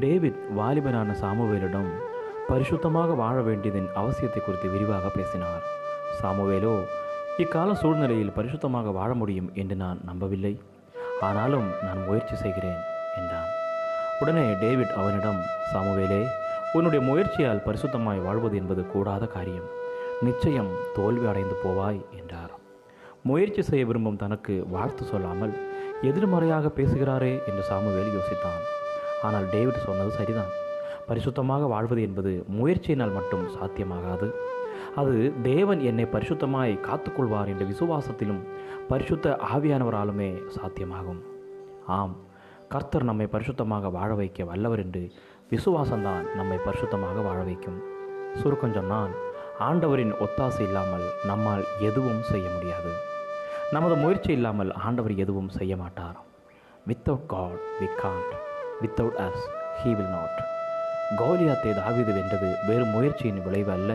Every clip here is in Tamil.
டேவிட் வாலிபனான சாமுவேலிடம் பரிசுத்தமாக வாழ வேண்டியதன் அவசியத்தை குறித்து விரிவாக பேசினார். சாமுவேலோ இக்கால சூழ்நிலையில் பரிசுத்தமாக வாழ முடியும் என்று நான் நம்பவில்லை. ஆனாலும் நான் முயற்சி செய்கிறேன் என்றான். உடனே டேவிட் அவனிடம் சாமுவேலே உன்னுடைய முயற்சியால் பரிசுத்தமாய் வாழ்வது என்பது கூடாத காரியம். நிச்சயம் தோல்வி அடைந்து போவாய் என்றார். முயற்சி செய்ய விரும்பும் தனக்கு வாழ்த்து சொல்லாமல் எதிர்மறையாக பேசுகிறாரே என்று சாமுவேல் யோசித்தான். ஆனால் டேவிட் சொன்னது சரிதான். பரிசுத்தமாக வாழ்வது என்பது முயற்சியினால் மட்டும் சாத்தியமாகாது. அது தேவன் என்னை பரிசுத்தமாய் காத்துக்கொள்வார் என்ற விசுவாசத்திலும் பரிசுத்த ஆவியானவராலுமே சாத்தியமாகும். ஆம் கர்த்தர் நம்மை பரிசுத்தமாக வாழ வைக்க வல்லவர் என்று விசுவாசம்தான் நம்மை பரிசுத்தமாக வாழ வைக்கும். சுருக்கம் சொன்னால் ஆண்டவரின் ஒத்தாசை இல்லாமல் நம்மால் எதுவும் செய்ய முடியாது. நமது முயற்சி இல்லாமல் ஆண்டவர் எதுவும் செய்ய மாட்டார். Without God we can't without us he will not கோலியாத்தை தாவிது வென்றது வெறும் முயற்சியின் விளைவு அல்ல.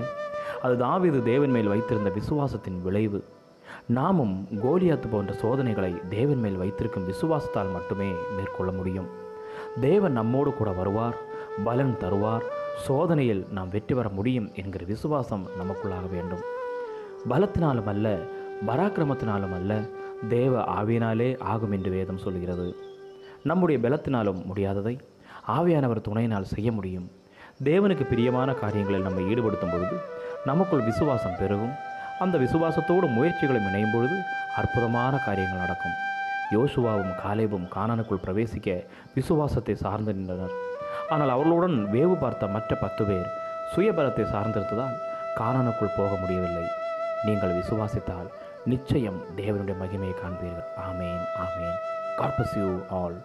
அது தாவிது தேவன் மேல் வைத்திருந்த விசுவாசத்தின் விளைவு. நாமும் கோலியாத்து போன்ற சோதனைகளை தேவன் மேல் வைத்திருக்கும் விசுவாசத்தால் மட்டுமே மேற்கொள்ள முடியும். தேவன் நம்மோடு கூட வருவார் பலன் தருவார் சோதனையில் நாம் வெற்றி பெற முடியும் என்கிற விசுவாசம் நமக்குள்ளாக வேண்டும். பலத்தினாலும் அல்ல பராக்கிரமத்தினாலும் அல்ல தேவ ஆவியினாலே ஆகும் என்று வேதம் சொல்கிறது. நம்முடைய பலத்தினாலும் முடியாததை ஆவியானவர் துணையினால் செய்ய முடியும். தேவனுக்கு பிரியமான காரியங்களில் நம்மை ஈடுபடுத்தும் பொழுது நமக்குள் விசுவாசம் பெருகும். அந்த விசுவாசத்தோடு முயற்சிகளும் இணையும் பொழுது அற்புதமான காரியங்கள் நடக்கும். யோசுவாவும் காலேபும் கானானுக்குள் பிரவேசிக்க விசுவாசத்தை சார்ந்து நின்றனர். ஆனால் அவர்களுடன் வேவு பார்த்த மற்ற பத்து பேர் சுயபலத்தை சார்ந்திருந்ததால் கானானுக்குள் போக முடியவில்லை. நீங்கள் விசுவாசித்தால் நிச்சயம் தேவனுடைய மகிமையை காண்பீர்கள். ஆமேன் ஆமேன். God bless you all